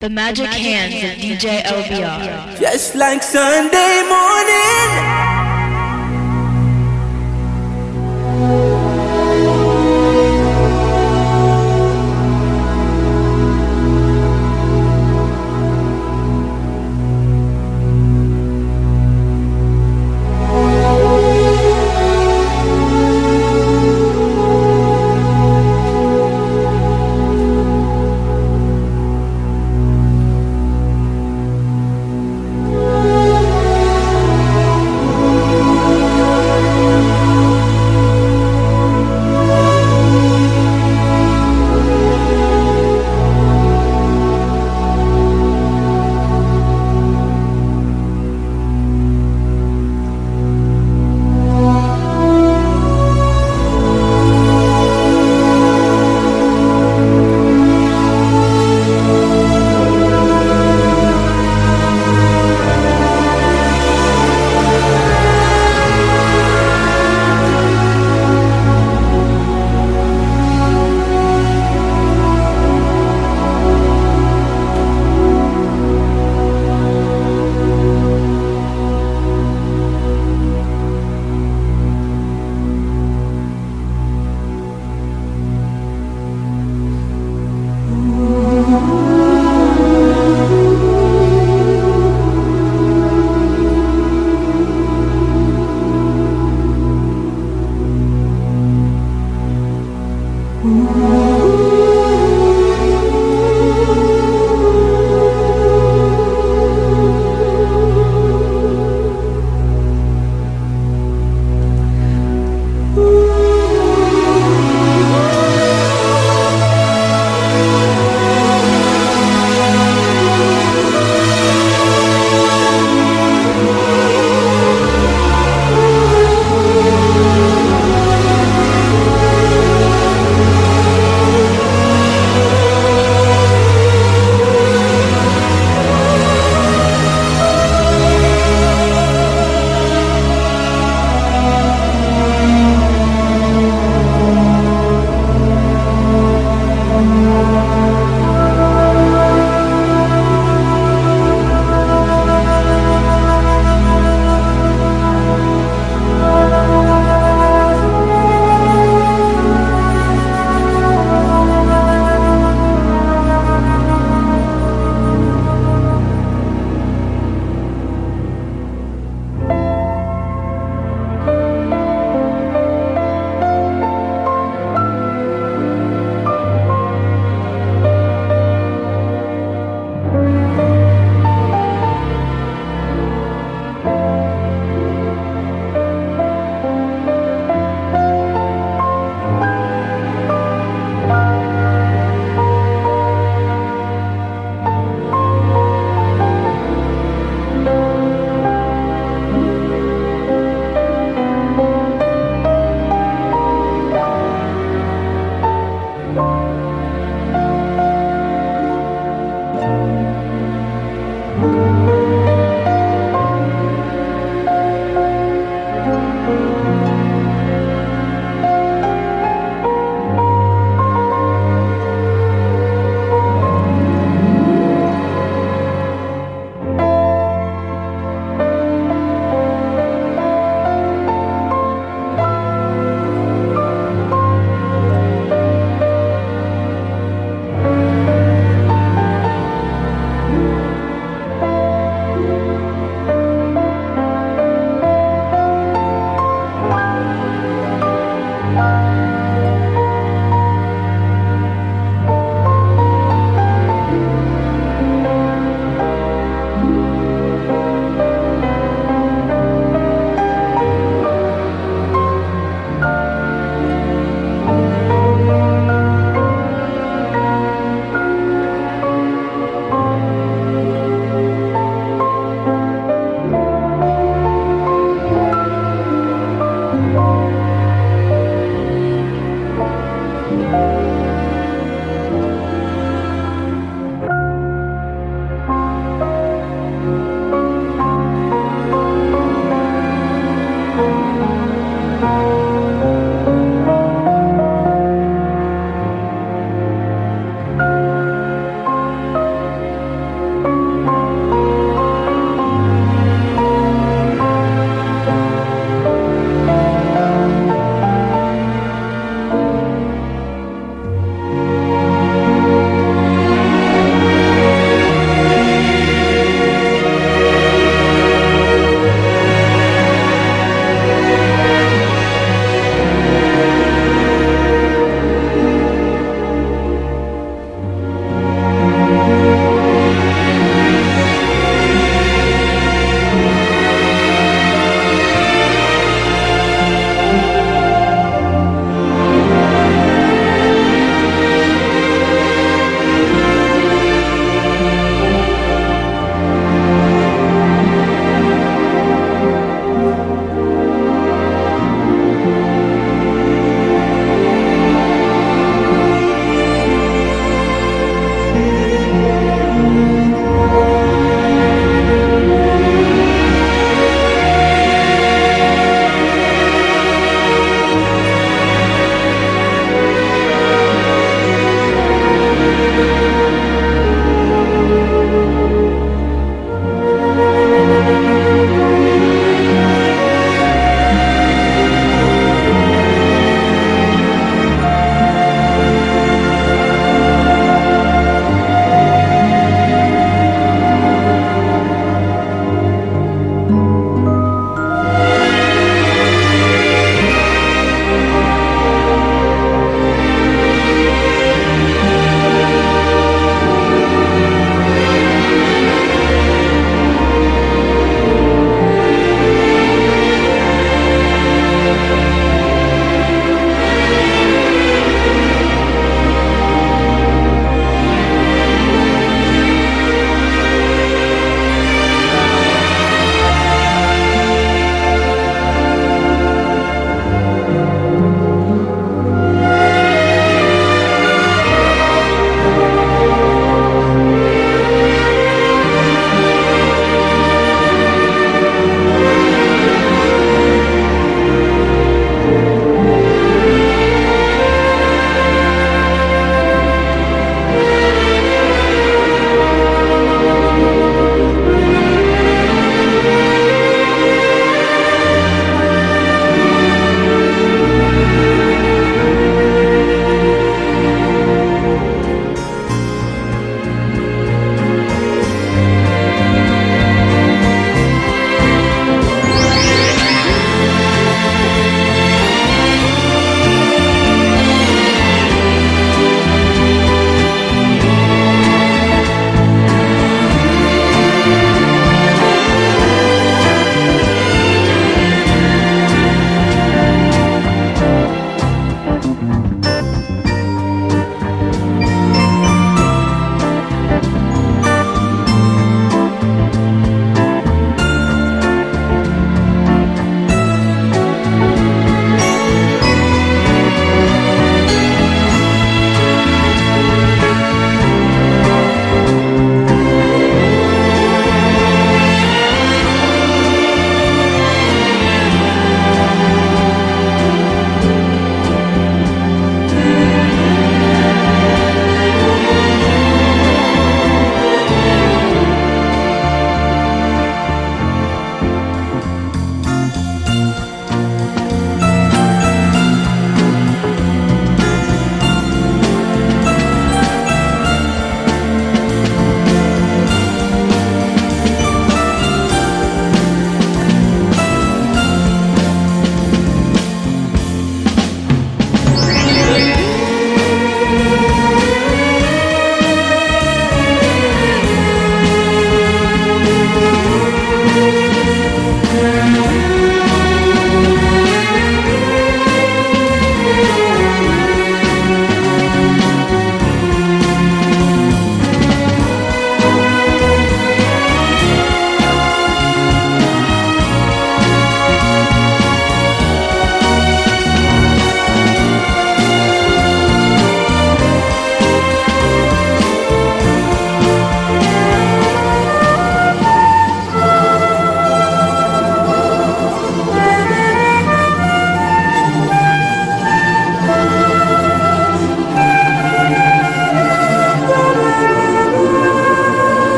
The magic hands of DJ LBR. Just like Sunday morning.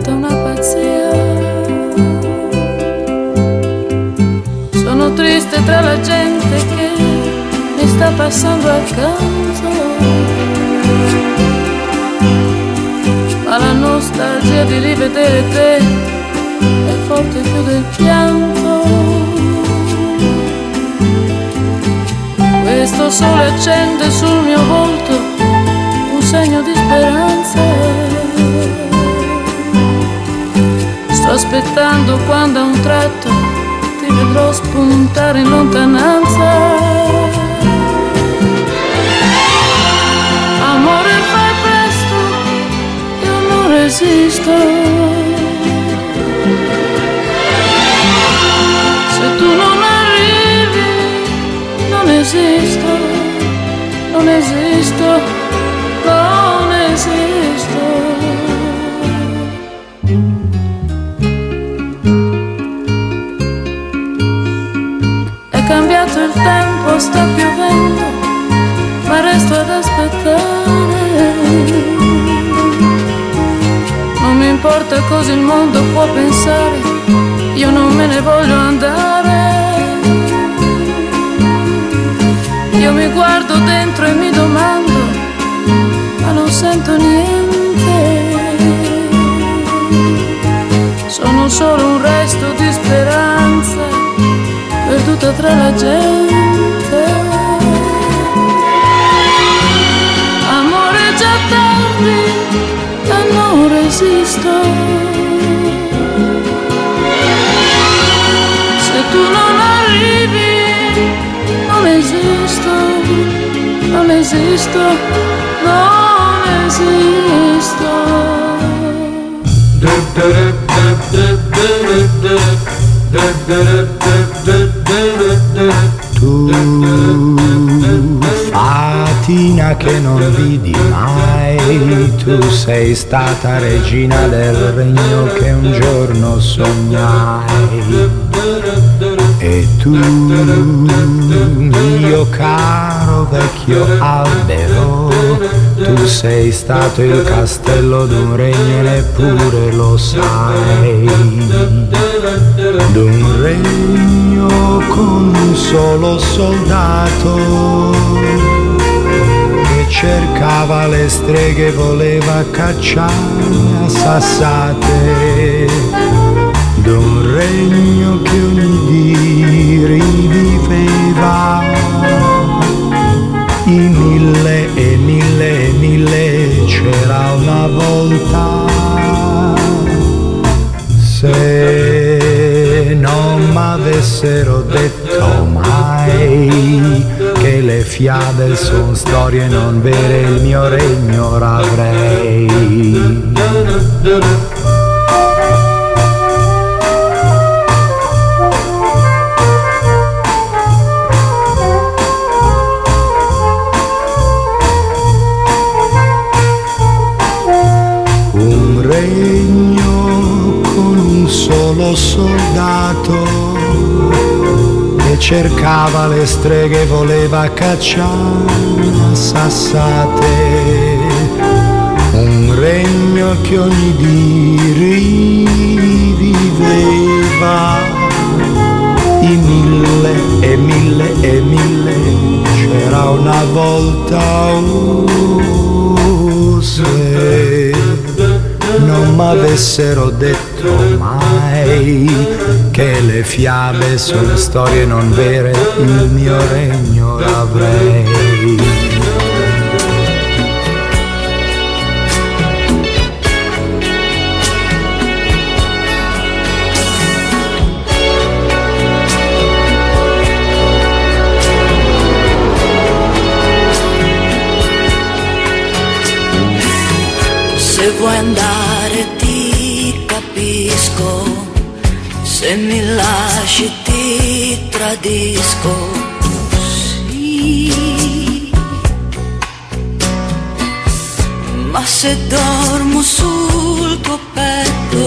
Stata una pazzia. Sono triste tra la gente che mi sta passando accanto. Ma la nostalgia di rivedere te è forte più del pianto. Questo sole accende sul mio volto un segno di speranza. Aspettando quando a un tratto ti vedrò spuntare in lontananza. Amore fai presto, io non resisto. Se tu non arrivi, non esisto, non esisto, non esisto. Sta piovendo, ma resto ad aspettare. Non mi importa cosa il mondo può pensare, io non me ne voglio andare. Io mi guardo dentro e mi domando, ma non sento niente. Sono solo un resto di speranza perduta tra la gente. Tardi, ma non resisto. Se tu non arrivi, non esisto, non esisto, non esisto. Tu, fatina che non vidi mai, tu sei stata regina del regno che un giorno sognai. E tu, mio caro vecchio albero, tu sei stato il castello d'un regno neppure lo sai. D'un regno con un solo soldato cercava le streghe, voleva cacciarmi a sassate. D'un regno che ogni dì riviveva i mille e mille e mille c'era una volta se non m'avessero detto mai che le fiabe sono storie non vere il mio regno l'avrei cercava le streghe, voleva cacciare sassate. Un regno che ogni dì riviveva i mille e mille e mille. C'era una volta un se non m'avessero detto mai che le fiabe sono storie non vere, il mio regno l'avrei. Se vuoi andare Se mi lasci ti tradisco, sì. Ma se dormo sul tuo petto,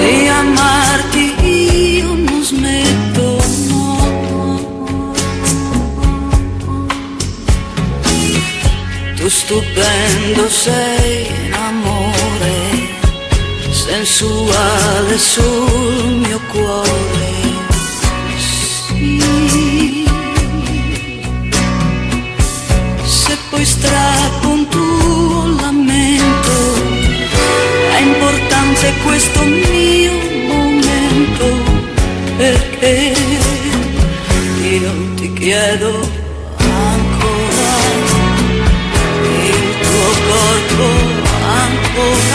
di amarti io non smetto. Tu stupendo sei sensuale sul mio cuore. Sì. Se poi strappo un tuo lamento, è importante questo mio momento, perché io ti chiedo ancora il tuo corpo ancora.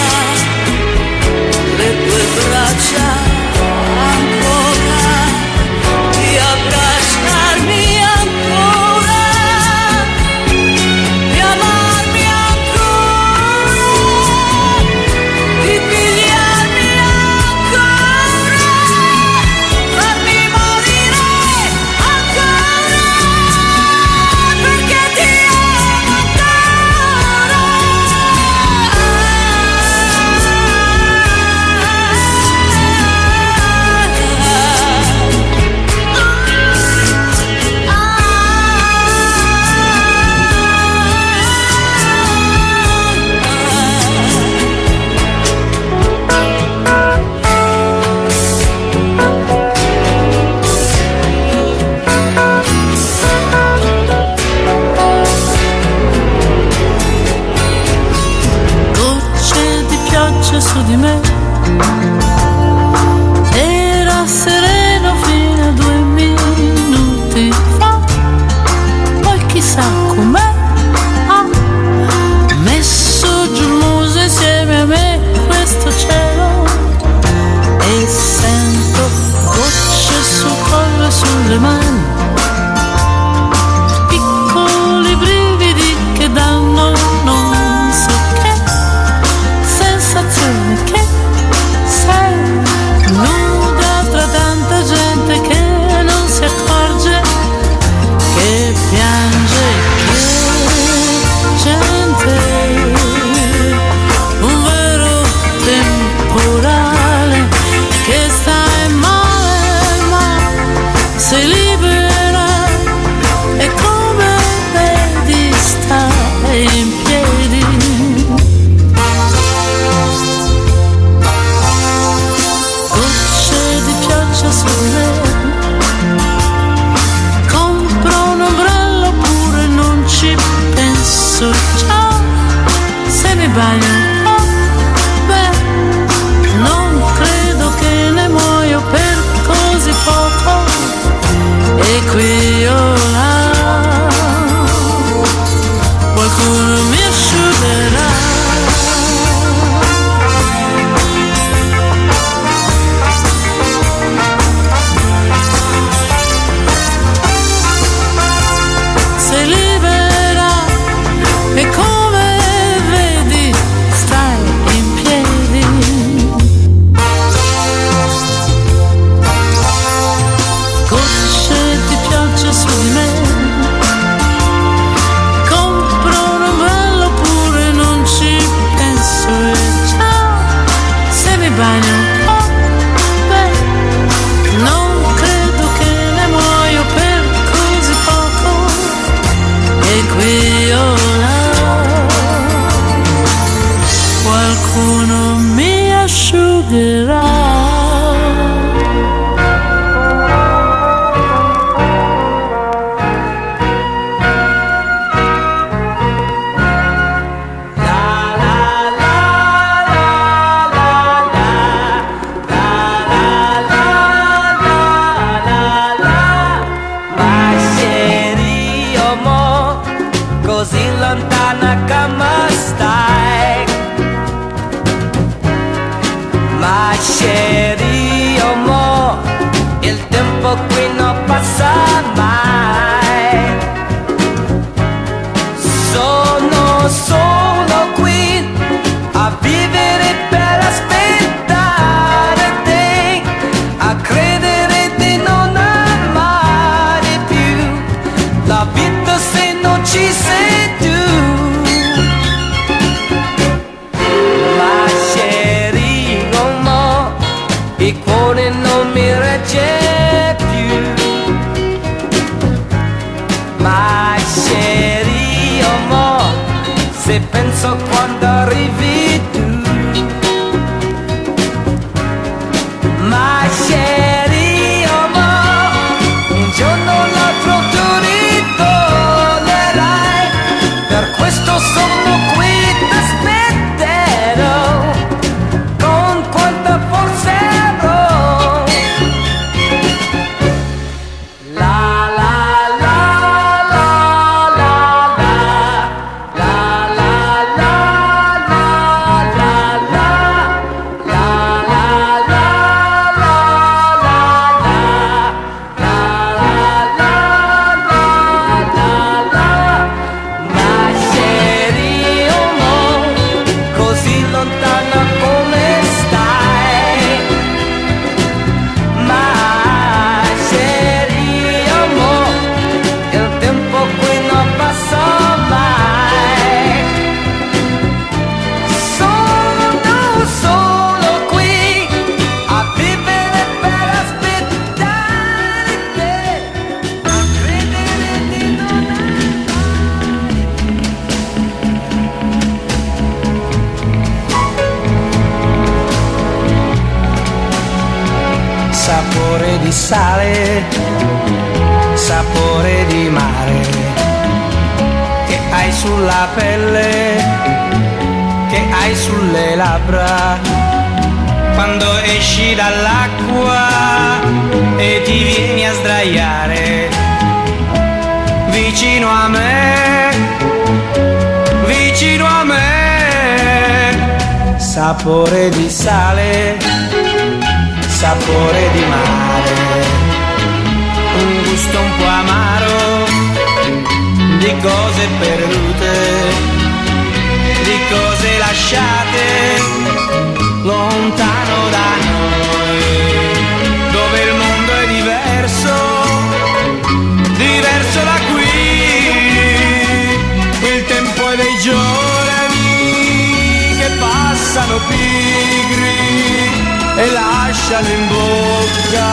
Pigri e lasciano in bocca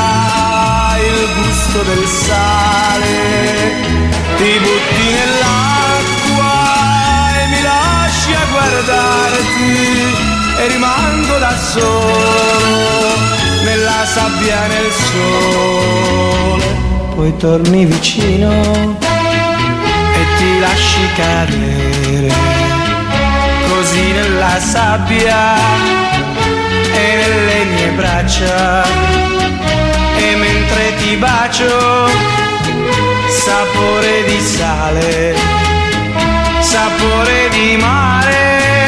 il gusto del sale. Ti butti nell'acqua e mi lasci a guardarti e rimango da solo nella sabbia nel sole. Poi torni vicino e ti lasci cadere nella sabbia e nelle mie braccia. E mentre ti bacio sapore di sale sapore di mare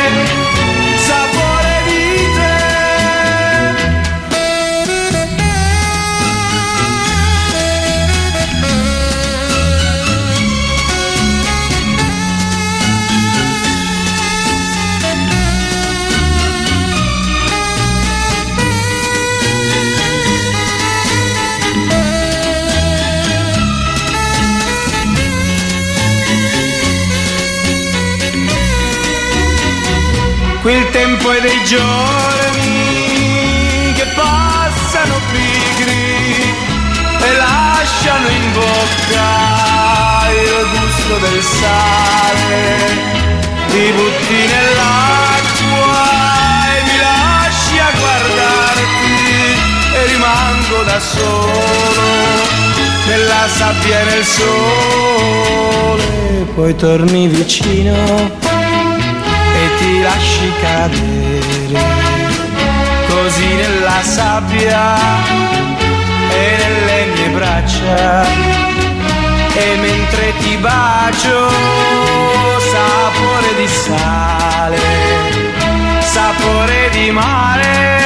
giorni che passano pigri e lasciano in bocca il gusto del sale. Ti butti nell'acqua e mi lasci a guardarti e rimango da solo nella sabbia e nel sole. Poi torni vicino e ti lasci cadere così nella sabbia e nelle mie braccia. E mentre ti bacio sapore di sale sapore di mare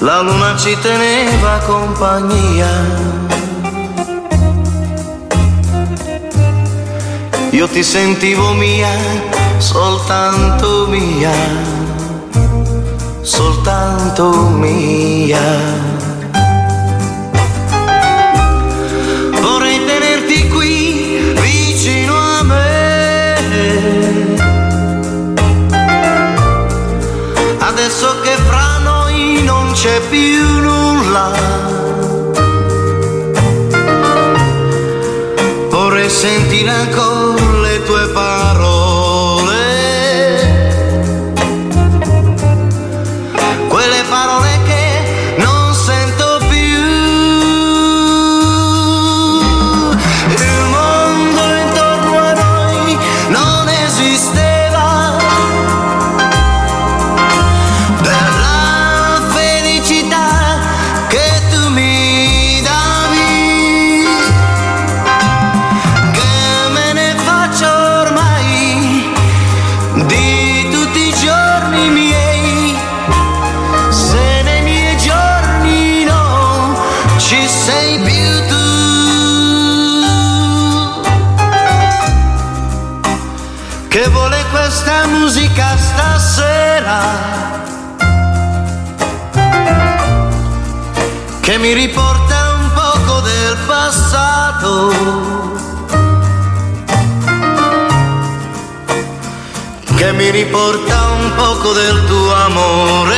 La luna ci teneva compagnia. Io ti sentivo mia, soltanto mia, soltanto mia. c'è più nulla. Vorrei sentire ancora importa un poco de tu amor.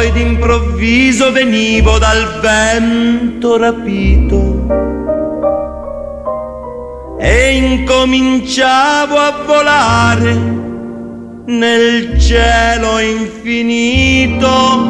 poi d'improvviso venivo dal vento rapito e incominciavo a volare nel cielo infinito.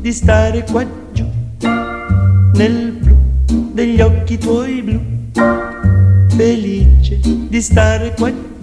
Di stare qua giù, nel blu degli occhi tuoi blu, felice di stare qua giù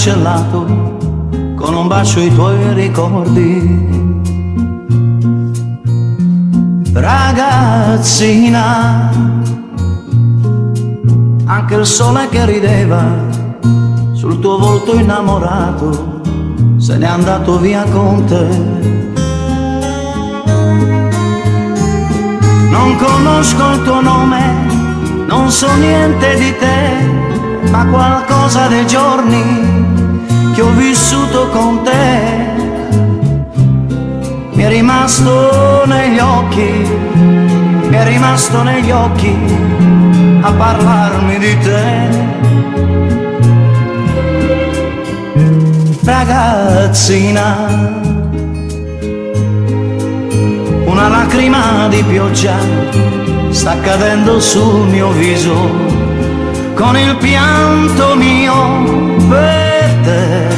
cancellato con un bacio i tuoi ricordi. Ragazzina, anche il sole che rideva sul tuo volto innamorato se n'è andato via con te. Non conosco il tuo nome, non so niente di te, ma qualcosa dei giorni che ho vissuto con te mi è rimasto negli occhi, mi è rimasto negli occhi a parlarmi di te. Ragazzina, una lacrima di pioggia sta cadendo sul mio viso con il pianto mio per te.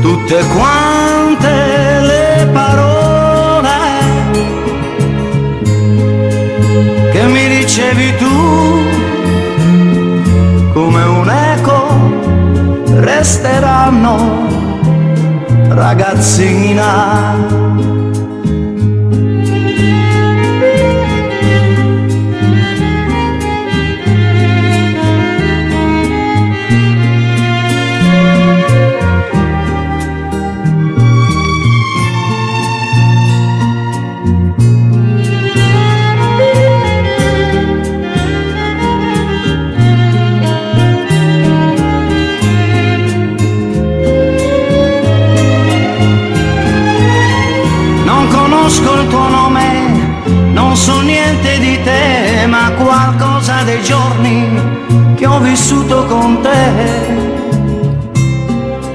Tutte quante le parole che mi dicevi tu come un eco resteranno ragazzina. Vissuto con te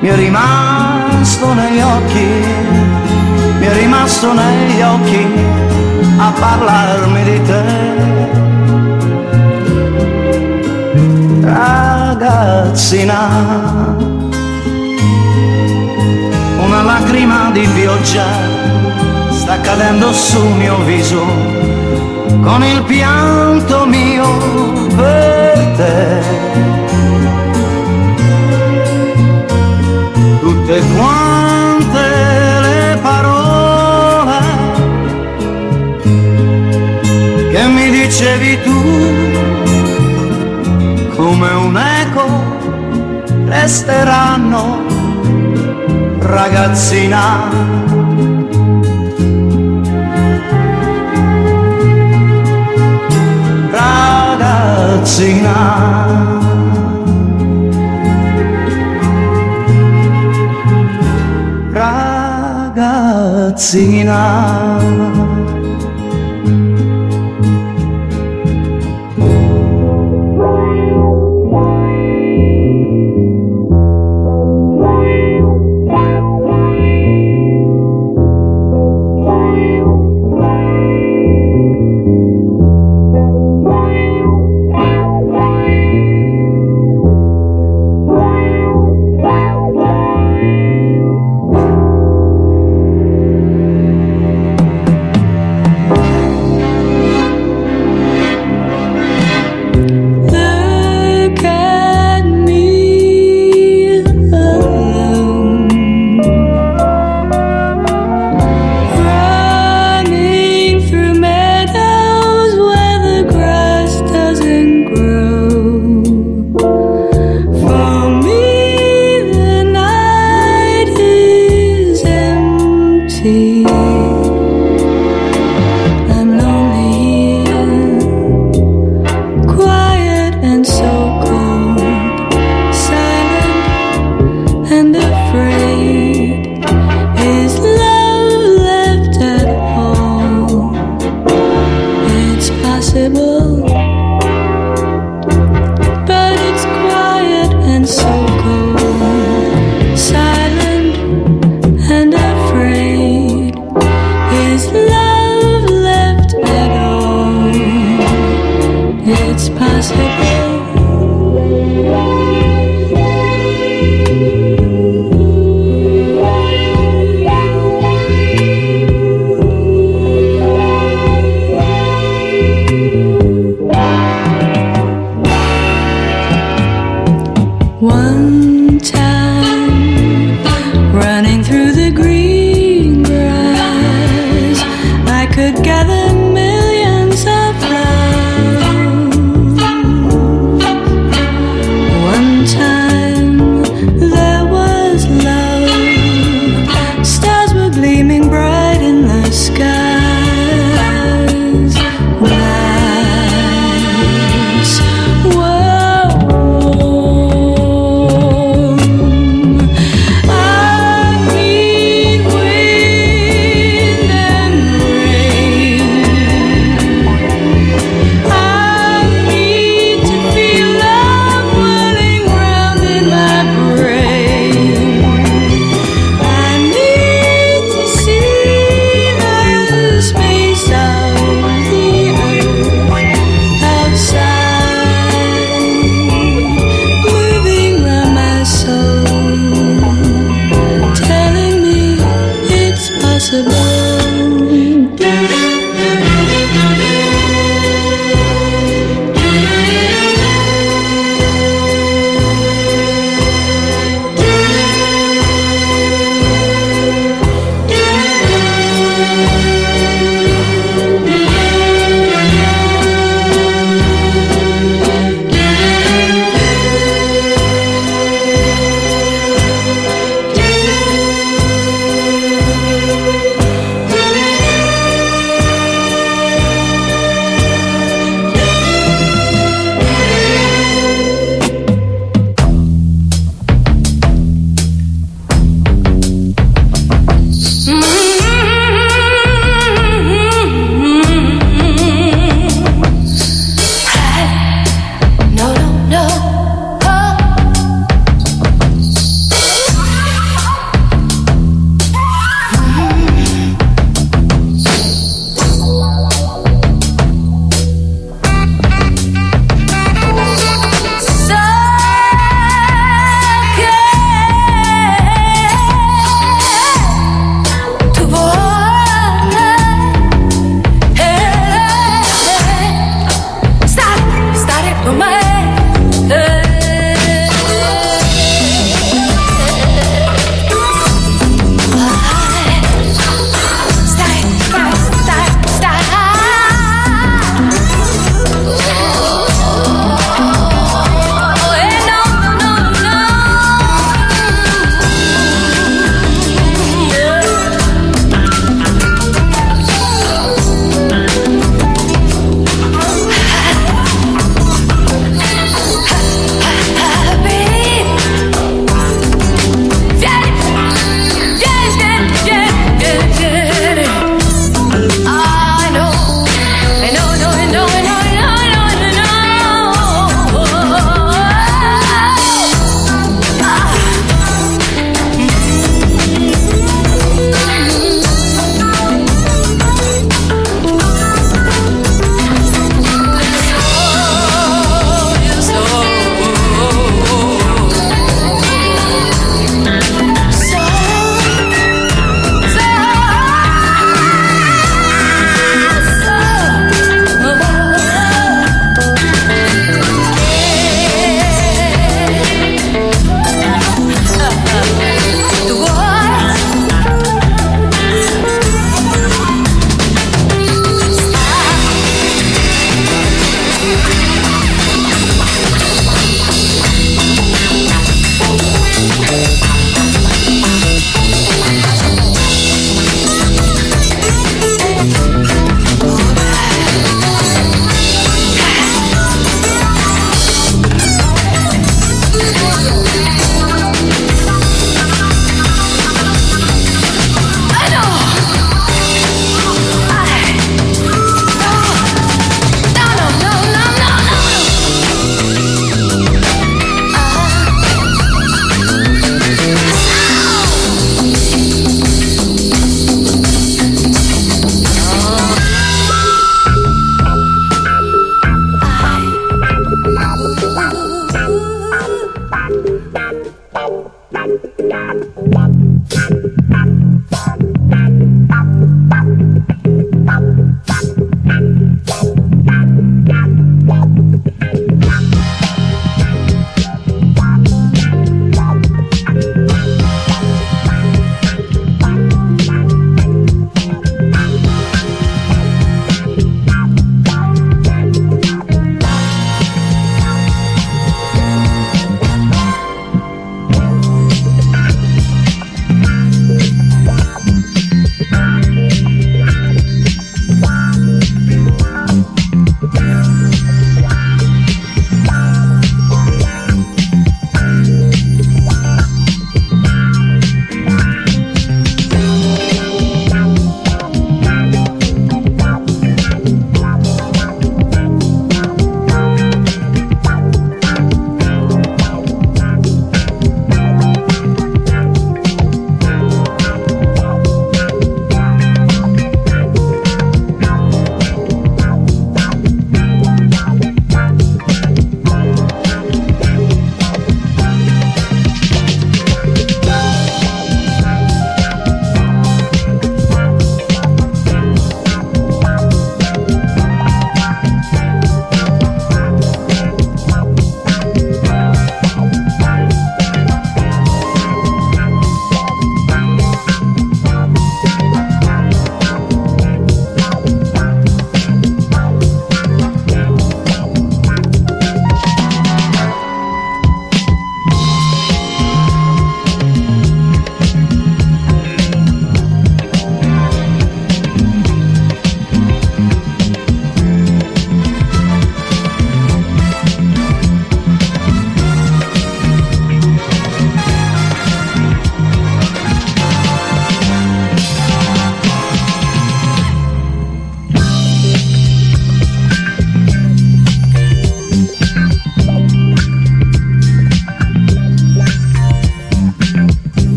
mi è rimasto negli occhi, mi è rimasto negli occhi a parlarmi di te. Ragazzina, una lacrima di pioggia sta cadendo sul mio viso con il pianto mio per te. Tutte quante le parole che mi dicevi tu come un eco resteranno ragazzina. Ragazzina. Ragazzina.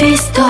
visto